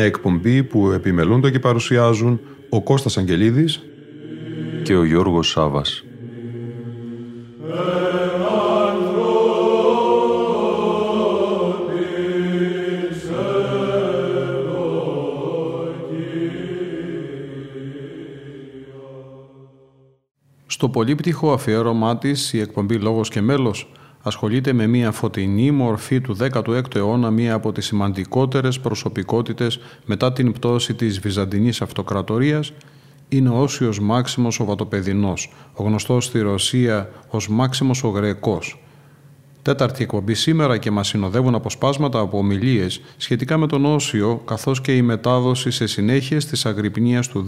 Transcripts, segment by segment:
Μια εκπομπή που επιμελούνται και παρουσιάζουν ο Κώστας Αγγελίδης και ο Γιώργος Σάβας. Στο πολύπτυχο αφιέρωμά της, η εκπομπή Λόγος και Μέλος ασχολείται με μια φωτεινή μορφή του 16ου αιώνα, μία από τις σημαντικότερες προσωπικότητες μετά την πτώση της Βυζαντινής Αυτοκρατορίας είναι ο Όσιος Μάξιμος ο Βατοπεδινός, ο γνωστός στη Ρωσία ως Μάξιμος ο Γρεκός. Τέταρτη εκπομπή σήμερα και μας συνοδεύουν αποσπάσματα από ομιλίες σχετικά με τον Όσιο καθώς και η μετάδοση σε συνέχεια της Αγρυπνίας του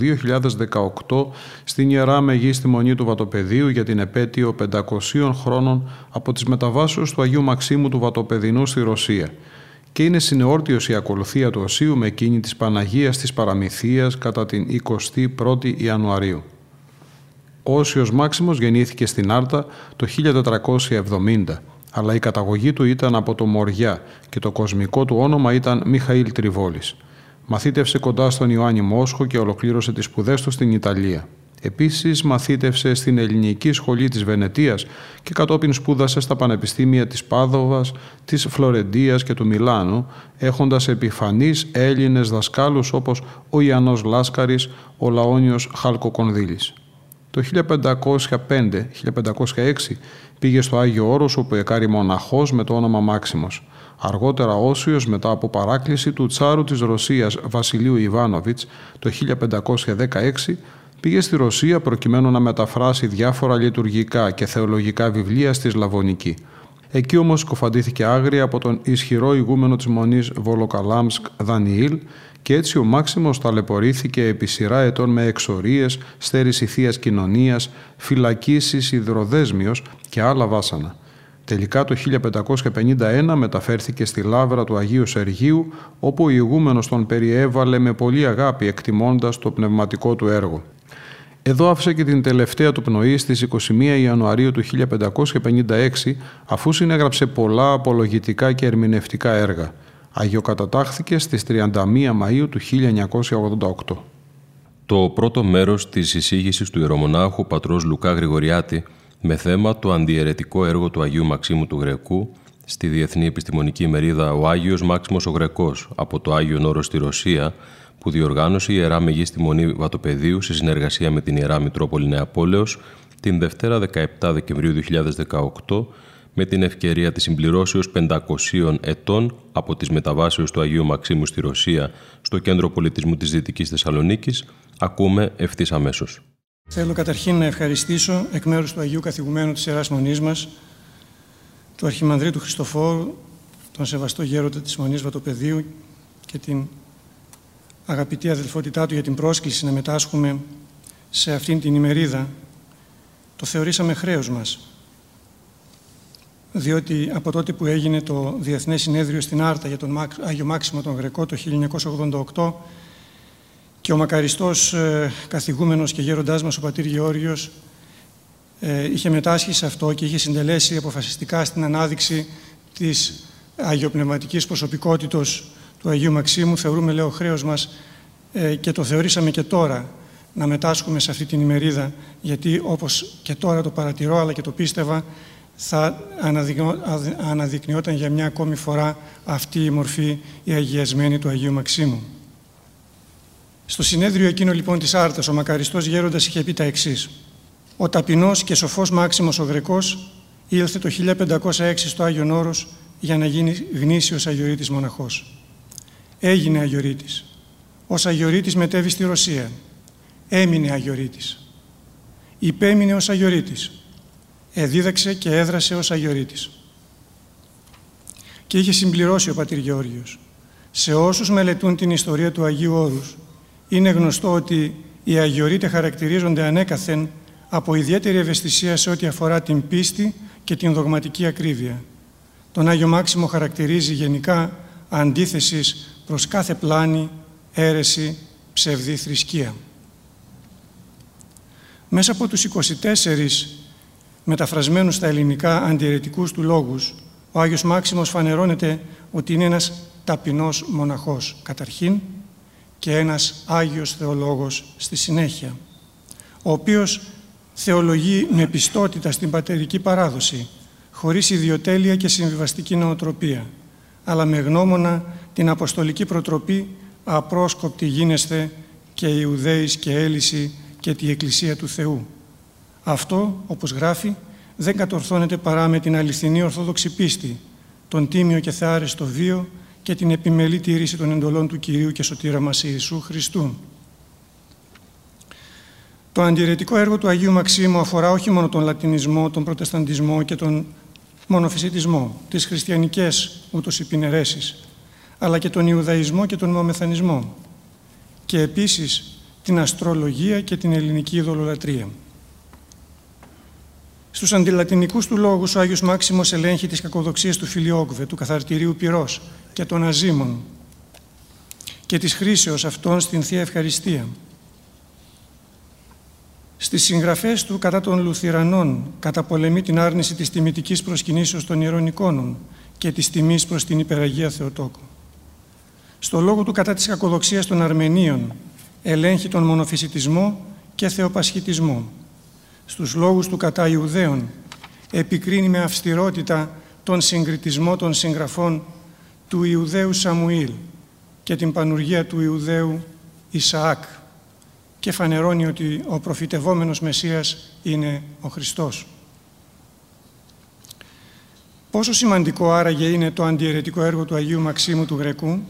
2018 στην Ιερά Μεγίστη Μονή του Βατοπεδίου για την επέτειο 500 χρόνων από τις μεταβάσεις του Αγίου Μαξίμου του Βατοπεδινού στη Ρωσία και είναι συνεόρτιος η ακολουθία του Οσίου με εκείνη της Παναγίας της Παραμυθίας κατά την 21η Ιανουαρίου. Ο Όσιος Μάξιμος γεννήθηκε στην Άρτα το 1470, αλλά η καταγωγή του ήταν από το Μοριά και το κοσμικό του όνομα ήταν Μιχαήλ Τριβόλης. Μαθήτευσε κοντά στον Ιωάννη Μόσχο και ολοκλήρωσε τις σπουδές του στην Ιταλία. Επίσης μαθήτευσε στην Ελληνική Σχολή της Βενετίας και κατόπιν σπούδασε στα πανεπιστήμια της Πάδοβας, της Φλωρεντίας και του Μιλάνου, έχοντας επιφανείς Έλληνες δασκάλους όπως ο Ιαννός Λάσκαρης, ο Λαόνιος Χαλκοκονδύλης. Το 1505-1506 πήγε στο Άγιο Όρος όπου εκάρει μοναχός με το όνομα Μάξιμος. Αργότερα Όσιος μετά από παράκληση του τσάρου της Ρωσίας Βασιλείου Ιβάνοβιτς το 1516 πήγε στη Ρωσία προκειμένου να μεταφράσει διάφορα λειτουργικά και θεολογικά βιβλία στη Σλαβωνική. Εκεί όμως κοφαντήθηκε άγρια από τον ισχυρό ηγούμενο της μονής Βολοκαλάμσκ Δανιήλ και έτσι ο Μάξιμος ταλαιπωρήθηκε επί σειρά ετών με εξορίες, στέρηση θείας κοινωνίας, φυλακίσεις, υδροδέσμιος και άλλα βάσανα. Τελικά το 1551 μεταφέρθηκε στη Λάβρα του Αγίου Σεργίου, όπου ο ηγούμενος τον περιέβαλε με πολύ αγάπη εκτιμώντας το πνευματικό του έργο. Εδώ άφησε και την τελευταία του πνοή στις 21 Ιανουαρίου του 1556, αφού συνέγραψε πολλά απολογητικά και ερμηνευτικά έργα. Αγιοκατατάχθηκε στις 31 Μαΐου του 1988. Το πρώτο μέρος της εισήγησης του ιερομονάχου πατρός Λουκά Γρηγοριάτη με θέμα το αντιαιρετικό έργο του Αγίου Μαξίμου του Γρεκού στη Διεθνή Επιστημονική Μερίδα «Ο Άγιος Μάξιμος ο Γρεκός» από το Άγιο Νόρο στη Ρωσία που διοργάνωσε η Ιερά Μεγίστη Μονή Βατοπεδίου σε συνεργασία με την Ιερά Μητρόπολη Νεαπόλεως την Δευτέρα 17 Δεκεμβρίου 2018 με την ευκαιρία της συμπληρώσεως 500 ετών από τις μεταβάσεις του Αγίου Μαξίμου στη Ρωσία στο Κέντρο Πολιτισμού της Δυτικής Θεσσαλονίκης, ακούμε ευθύς αμέσως. Θέλω καταρχήν να ευχαριστήσω εκ μέρους του Αγίου Καθηγουμένου της Ιεράς Μονής μας, του Αρχιμανδρίτου Χριστοφόρου, τον Σεβαστό Γέροντα της Μονής Βατοπεδίου και την αγαπητή αδελφότητά του για την πρόσκληση να μετάσχουμε σε αυτήν την ημερίδα, το θεωρήσαμε χρέος μας. Διότι από τότε που έγινε το Διεθνές Συνέδριο στην Άρτα για τον Άγιο Μάξιμο τον Γρεκό το 1988 και ο μακαριστός ε, καθηγούμενος και γέροντάς μας ο πατήρ Γεώργιος ε, είχε μετάσχει σε αυτό και είχε συντελέσει αποφασιστικά στην ανάδειξη της αγιοπνευματικής προσωπικότητος του Αγίου Μαξίμου. Θεωρούμε λέω χρέος μας ε, και το θεωρήσαμε και τώρα να μετάσχουμε σε αυτή την ημερίδα γιατί όπως και τώρα το παρατηρώ αλλά και το πίστευα θα αναδεικνυόταν για μια ακόμη φορά αυτή η μορφή η αγιασμένη του Αγίου Μαξίμου. Στο συνέδριο εκείνο λοιπόν της Άρτας ο μακαριστός γέροντας είχε πει τα εξής «Ο ταπεινός και σοφός Μάξιμος ο Γρεκός ήλθε το 1506 στο Άγιον Όρος για να γίνει γνήσιος Αγιορείτης μοναχός έγινε Αγιορείτης. Ως Αγιορείτης μετέβη στη Ρωσία. Έμεινε Αγιορείτης. Υπέμεινε ως Αγιορείτης. Εδίδαξε και έδρασε ως Αγιορείτης. Και είχε συμπληρώσει ο πατήρ Γεώργιος. Σε όσους μελετούν την ιστορία του Αγίου Όρους, είναι γνωστό ότι οι Αγιορείτες χαρακτηρίζονται ανέκαθεν από ιδιαίτερη ευαισθησία σε ό,τι αφορά την πίστη και την δογματική ακρίβεια. Τον Άγιο Μάξιμο χαρακτηρίζει γενικά αντίθεσης προς κάθε πλάνη, αίρεση, ψευδή θρησκεία. Μέσα από τους 24 μεταφρασμένους στα ελληνικά αντιαιρετικούς του λόγους, ο Άγιος Μάξιμος φανερώνεται ότι είναι ένας ταπεινός μοναχός καταρχήν και ένας Άγιος Θεολόγος στη συνέχεια, ο οποίος θεολογεί με πιστότητα στην πατερική παράδοση, χωρίς ιδιοτέλεια και συμβιβαστική νοοτροπία, αλλά με γνώμονα την αποστολική προτροπή απρόσκοπτη γίνεστε και Ιουδαίης και Έλυση και τη Εκκλησία του Θεού. Αυτό, όπως γράφει, δεν κατορθώνεται παρά με την αληθινή ορθόδοξη πίστη, τον τίμιο και θεάρεστο βίο και την επιμελή τήρηση των εντολών του Κυρίου και Σωτήρα μας Ιησού Χριστού. Το αντιρρετικό έργο του Αγίου Μαξίμου αφορά όχι μόνο τον λατινισμό, τον προτεσταντισμό και τον μονοφυσιτισμό, τις χριστιανικές ούτως υπηνερέσεις, αλλά και τον Ιουδαϊσμό και τον Μομεθανισμό και επίσης την αστρολογία και την ελληνική ειδωλολατρία. Στους αντιλατινικούς του λόγους ο Άγιος Μάξιμος ελέγχει τις κακοδοξίες του Φιλιόγκβε, του καθαρτηρίου πυρός και των αζήμων και της χρήσεως αυτών στην Θεία Ευχαριστία. Στις συγγραφές του κατά των Λουθυρανών καταπολεμεί την άρνηση της τιμητικής προσκυνήσεως των ιερών εικόνων και της τιμής προς την Υπεραγία Θεοτόκο. Στο λόγο του κατά της κακοδοξίας των Αρμενίων ελέγχει τον μονοφυσιτισμό και θεοπασχητισμό. Στους λόγους του κατά Ιουδαίων επικρίνει με αυστηρότητα τον συγκριτισμό των συγγραφών του Ιουδαίου Σαμουήλ και την πανουργία του Ιουδαίου Ισαάκ και φανερώνει ότι ο προφητευόμενος Μεσσίας είναι ο Χριστός. Πόσο σημαντικό άραγε είναι το αντιαιρετικό έργο του Αγίου Μαξίμου του Γρεκού,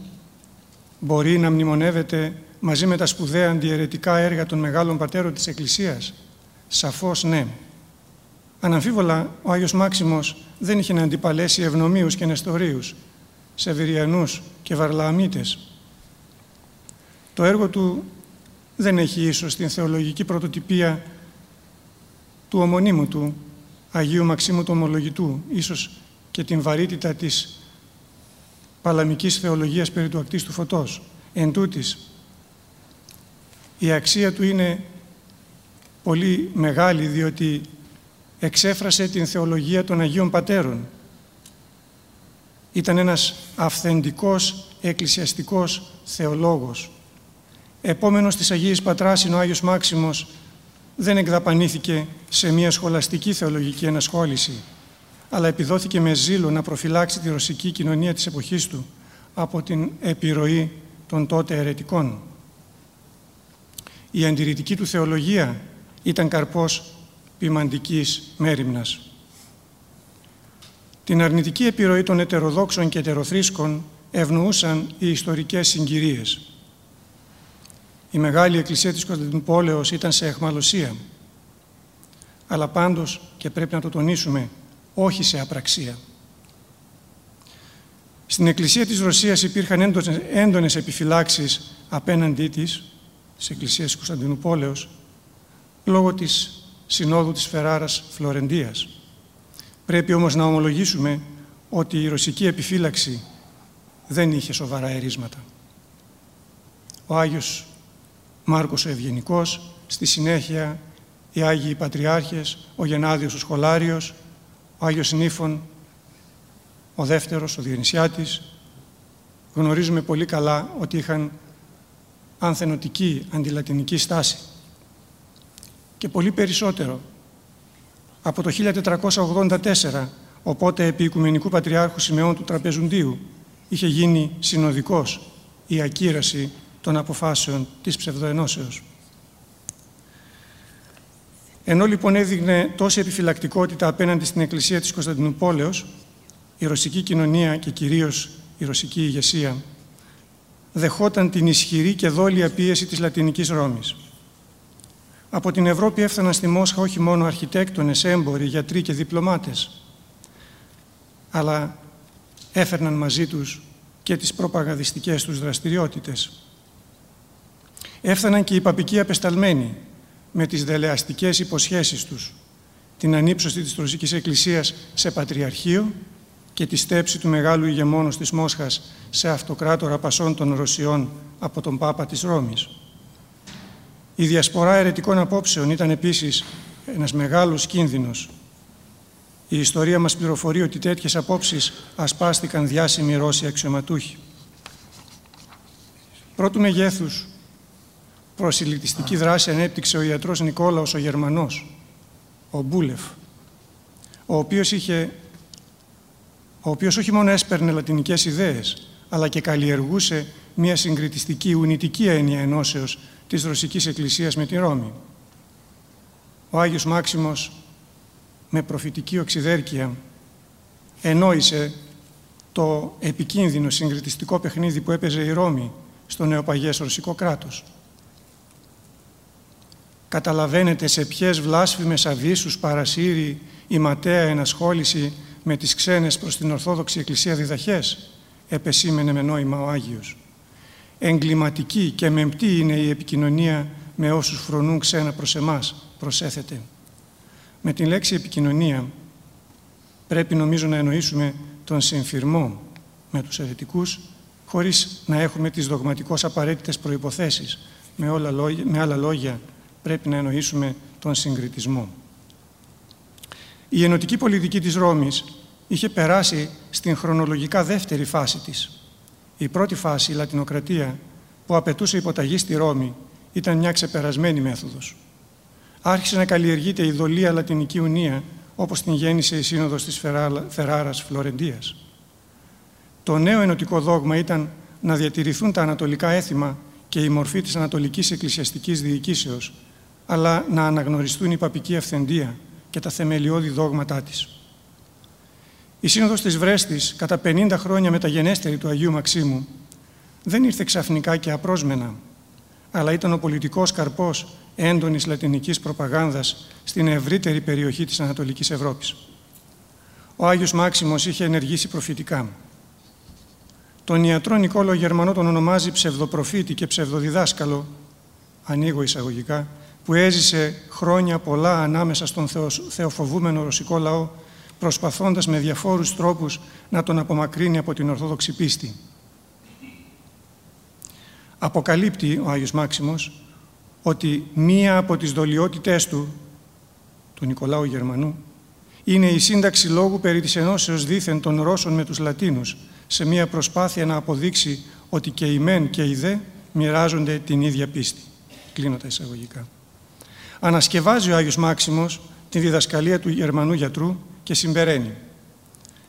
μπορεί να μνημονεύεται μαζί με τα σπουδαία αντιαιρετικά έργα των μεγάλων πατέρων της Εκκλησίας; Σαφώς ναι. Αναμφίβολα, ο Άγιος Μάξιμος δεν είχε να αντιπαλέσει ευνομίους και νεστορίους, σεβηριανούς και βαρλαμίτες. Το έργο του δεν έχει ίσως την θεολογική πρωτοτυπία του ομονίμου του, Αγίου Μαξίμου του Ομολογητού, ίσως και την βαρύτητα της παλαμικής θεολογίας περί του ακτής του φωτός. Εν τούτης, η αξία του είναι πολύ μεγάλη διότι εξέφρασε την θεολογία των Αγίων Πατέρων. Ήταν ένας αυθεντικός εκκλησιαστικός θεολόγος. Επόμενος της Αγίας Πατράς είναι ο Άγιος Μάξιμος δεν εκδαπανήθηκε σε μια σχολαστική θεολογική ενασχόληση αλλά επιδόθηκε με ζήλο να προφυλάξει τη ρωσική κοινωνία της εποχής του από την επιρροή των τότε αιρετικών. Η αντιρρητική του θεολογία ήταν καρπός ποιμαντικής μέρημνας. Την αρνητική επιρροή των ετεροδόξων και ετεροθρίσκων ευνοούσαν οι ιστορικές συγκυρίες. Η Μεγάλη Εκκλησία της Κωνσταντινούπολεως ήταν σε εχμαλωσία, αλλά πάντως, και πρέπει να το τονίσουμε, όχι σε απραξία. Στην Εκκλησία της Ρωσίας υπήρχαν έντονες επιφυλάξεις απέναντί της, της Εκκλησίας της Κωνσταντινούπολεως, λόγω της Συνόδου της Φεράρας Φλωρεντίας. Πρέπει όμως να ομολογήσουμε ότι η ρωσική επιφύλαξη δεν είχε σοβαρά ερίσματα. Ο Άγιος Μάρκος ο Ευγενικός, στη συνέχεια οι Άγιοι Πατριάρχες, ο Γενάδιος ο Σχολάριος, ο Άγιος Νίφων, ο δεύτερος, ο Διονυσιάτης, γνωρίζουμε πολύ καλά ότι είχαν ανθενωτική αντιλατινική στάση. Και πολύ περισσότερο. Από το 1484, οπότε επί Οικουμενικού Πατριάρχου Σιμεών του Τραπεζουντίου, είχε γίνει συνοδικός η ακύραση των αποφάσεων της ψευδοενώσεως. Ενώ λοιπόν έδειχνε τόση επιφυλακτικότητα απέναντι στην Εκκλησία της Κωνσταντινούπολεως, η ρωσική κοινωνία και κυρίως η ρωσική ηγεσία δεχόταν την ισχυρή και δόλια πίεση της Λατινικής Ρώμης. Από την Ευρώπη έφταναν στη Μόσχα όχι μόνο αρχιτέκτονες, έμποροι, γιατροί και διπλωμάτες, αλλά έφερναν μαζί τους και τις προπαγανδιστικές τους δραστηριότητες. Έφταναν και οι παπικοί απεσταλμένοι με τις δελεαστικές υποσχέσεις τους, την ανύψωση της Ρωσικής Εκκλησίας σε Πατριαρχείο και τη στέψη του μεγάλου ηγεμόνος της Μόσχας σε αυτοκράτορα πασών των Ρωσιών από τον Πάπα της Ρώμης. Η διασπορά αιρετικών απόψεων ήταν επίσης ένας μεγάλος κίνδυνος. Η ιστορία μας πληροφορεί ότι τέτοιες απόψεις ασπάστηκαν διάσημοι Ρώσοι αξιωματούχοι. Πρώτου μεγέθους προσιλητιστική δράση ανέπτυξε ο ιατρός Νικόλαος ο Γερμανός, ο Μπούλεφ, ο οποίος, είχε, ο οποίος όχι μόνο έσπερνε λατινικές ιδέες, αλλά και καλλιεργούσε μια συγκριτιστική, ουνητική έννοια ενώσεως της Ρωσικής Εκκλησίας με τη Ρώμη. Ο Άγιος Μάξιμος με προφητική οξυδέρκεια ενόησε το επικίνδυνο συγκριτιστικό παιχνίδι που έπαιζε η Ρώμη στο νεοπαγές ρωσικό κράτος. Καταλαβαίνετε σε ποιες βλάσφημες αβίσους παρασύρει η ματέα ενασχόληση με τις ξένες προς την Ορθόδοξη Εκκλησία διδαχές, επεσήμενε με νόημα ο Άγιος. Εγκληματική και μεμπτή είναι η επικοινωνία με όσους φρονούν ξένα προς εμάς, προσέθετε. Με την λέξη επικοινωνία πρέπει νομίζω να εννοήσουμε τον συμφυρμό με τους αιρετικούς χωρίς να έχουμε τις δογματικώς απαραίτητες προϋποθέσεις. Με, όλα με άλλα λόγια πρέπει να εννοήσουμε τον συγκριτισμό. Η ενωτική πολιτική της Ρώμης είχε περάσει στην χρονολογικά δεύτερη φάση της. Η πρώτη φάση, η λατινοκρατία, που απαιτούσε υποταγή στη Ρώμη, ήταν μια ξεπερασμένη μέθοδος. Άρχισε να καλλιεργείται η δολία λατινική ουνία, όπως την γέννησε η Σύνοδος της Φεράρας Φλωρεντίας. Το νέο ενωτικό δόγμα ήταν να διατηρηθούν τα ανατολικά έθιμα και η μορφή της ανατολικής εκκλησιαστικής διοικήσεως, αλλά να αναγνωριστούν η παπική αυθεντία και τα θεμελιώδη δόγματά της. Η Σύνοδος της Βρέστης, κατά 50 χρόνια μεταγενέστερη του Αγίου Μαξίμου, δεν ήρθε ξαφνικά και απρόσμενα, αλλά ήταν ο πολιτικός καρπός έντονης λατινικής προπαγάνδας στην ευρύτερη περιοχή της Ανατολικής Ευρώπης. Ο Άγιος Μάξιμος είχε ενεργήσει προφητικά. Τον ιατρό Νικόλο Γερμανό τον ονομάζει ψευδοπροφήτη και ψευδοδιδάσκαλο, ανοίγω εισαγωγικά, που έζησε χρόνια πολλά ανάμεσα στον θεοφοβούμενο ρωσικό λαό, προσπαθώντας με διαφόρους τρόπους να τον απομακρύνει από την Ορθόδοξη πίστη. Αποκαλύπτει ο Άγιος Μάξιμος ότι μία από τις δολιότητές του, του Νικολάου Γερμανού, είναι η σύνταξη λόγου περί της ενώσεως δήθεν των Ρώσων με τους Λατίνους, σε μία προσπάθεια να αποδείξει ότι και οι μεν και οι δε μοιράζονται την ίδια πίστη. Κλείνω τα εισαγωγικά. Ανασκευάζει ο Άγιος Μάξιμος τη διδασκαλία του Γερμανού γιατρού και συμπεραίνει.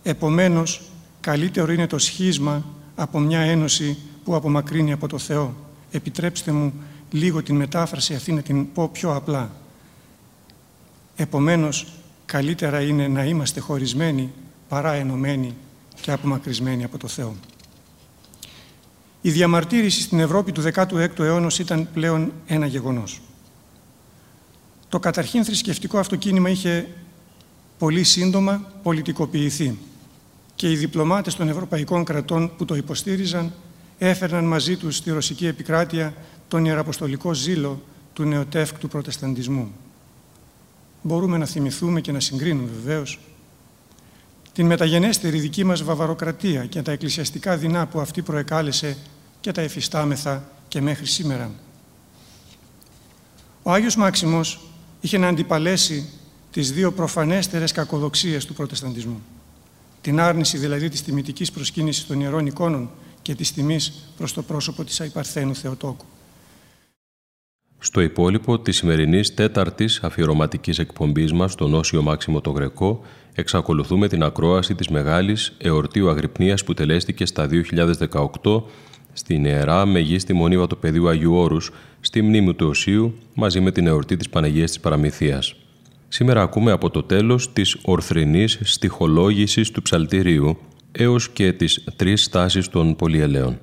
Επομένως, καλύτερο είναι το σχίσμα από μια ένωση που απομακρύνει από το Θεό. Επιτρέψτε μου λίγο την μετάφραση αυτή να την πω πιο απλά. Επομένως, καλύτερα είναι να είμαστε χωρισμένοι παρά ενωμένοι και απομακρυσμένοι από το Θεό. Η διαμαρτύρηση στην Ευρώπη του 16ου αιώνα ήταν πλέον ένα γεγονός. Το καταρχήν θρησκευτικό αυτοκίνημα είχε πολύ σύντομα πολιτικοποιηθεί και οι διπλωμάτες των ευρωπαϊκών κρατών που το υποστήριζαν έφερναν μαζί τους στη ρωσική επικράτεια τον ιεραποστολικό ζήλο του νεοτεύκτου προτεσταντισμού. Μπορούμε να θυμηθούμε και να συγκρίνουμε βεβαίως την μεταγενέστερη δική μας βαβαροκρατία και τα εκκλησιαστικά δεινά που αυτή προεκάλεσε και τα εφιστάμεθα και μέχρι σήμερα. Ο Άγιος Μάξιμος είχε να αντιπαλέσει τις δύο προφανέστερες κακοδοξίες του προτεσταντισμού. Την άρνηση δηλαδή της τιμητικής προσκύνησης των ιερών εικόνων και της τιμής προς το πρόσωπο της Αϊπαρθένου Θεοτόκου. Στο υπόλοιπο της σημερινής τέταρτης αφιερωματικής εκπομπής μας στον Όσιο Μάξιμο το Γρεκό εξακολουθούμε την ακρόαση της μεγάλης εορτίου Αγρυπνίας που τελέστηκε στα 2018 στην Ιερά Μεγίστη Μονίβα του Πεδίου Αγίου Όρους στη μνήμη του Οσίου μαζί με την εορτή της Παναγίας της Παραμυθίας. Σήμερα ακούμε από το τέλος της ορθρινής στοιχολόγησης του ψαλτηρίου έως και τις τρεις στάσεις των πολυελαίων.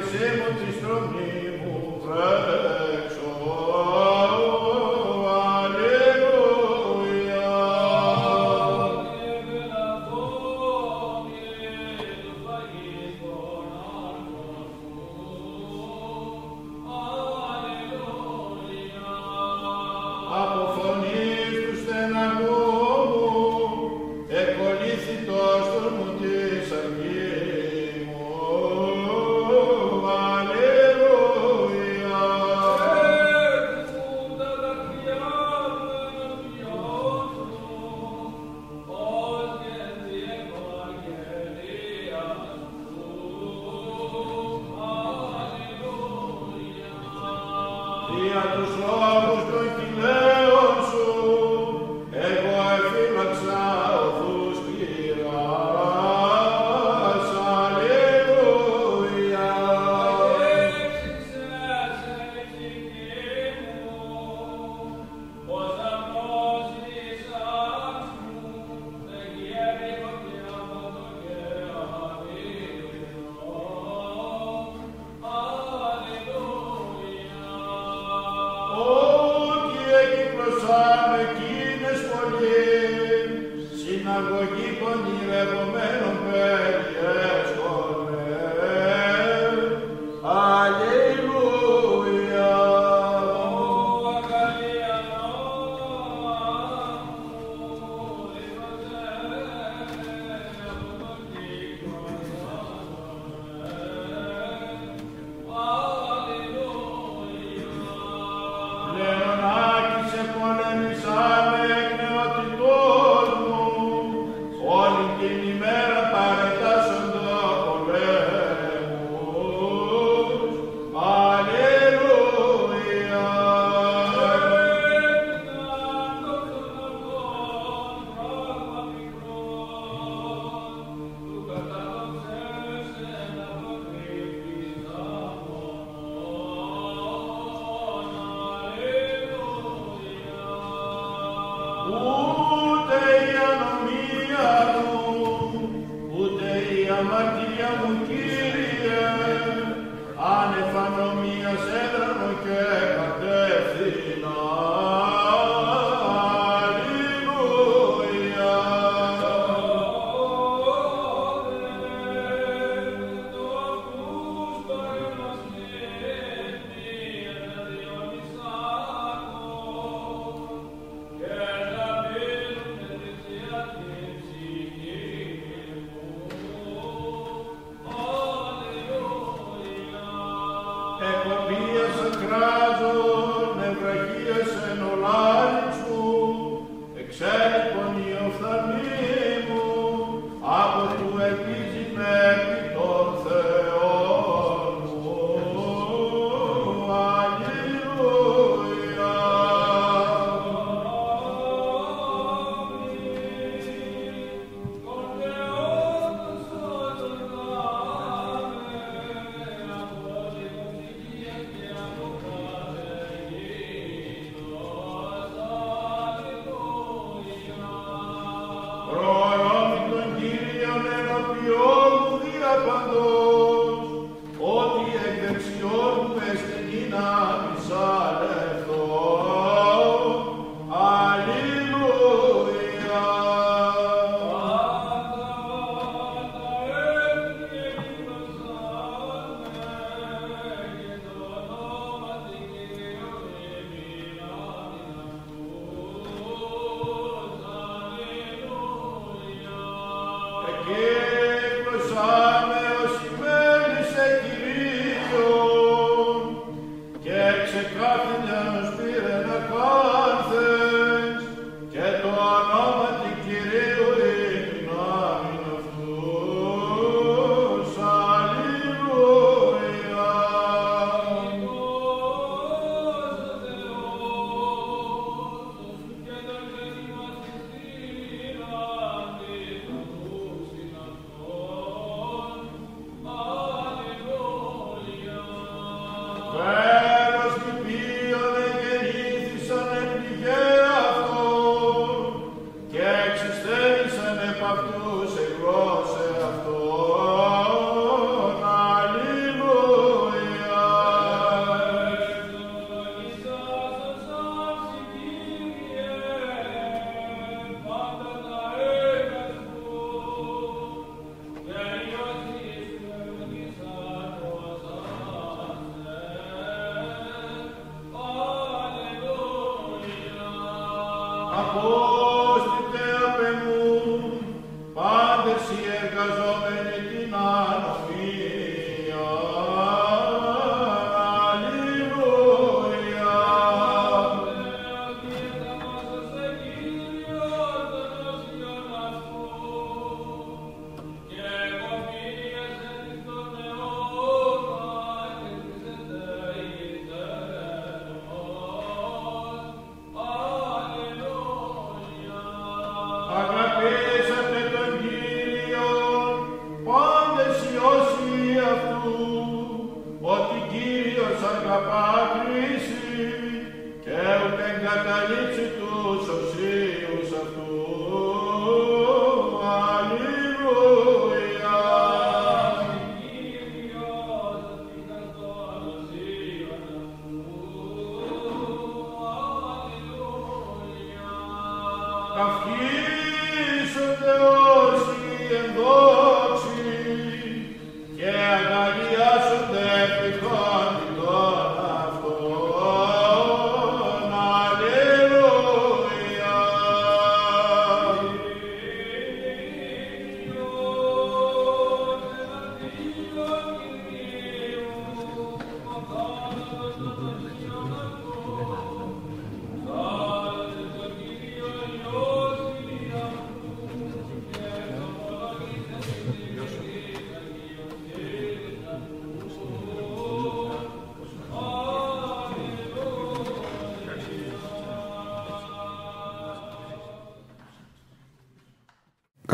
pesemo tristronemo, fratello,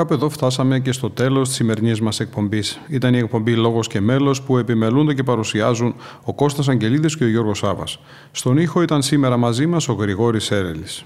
Κάπου εδώ φτάσαμε και στο τέλος της σημερινής μας εκπομπής. Ήταν η εκπομπή Λόγος και Μέλος που επιμελούνται και παρουσιάζουν ο Κώστας Αγγελίδης και ο Γιώργος Σάβας. Στον ήχο ήταν σήμερα μαζί μας ο Γρηγόρης Έρελης.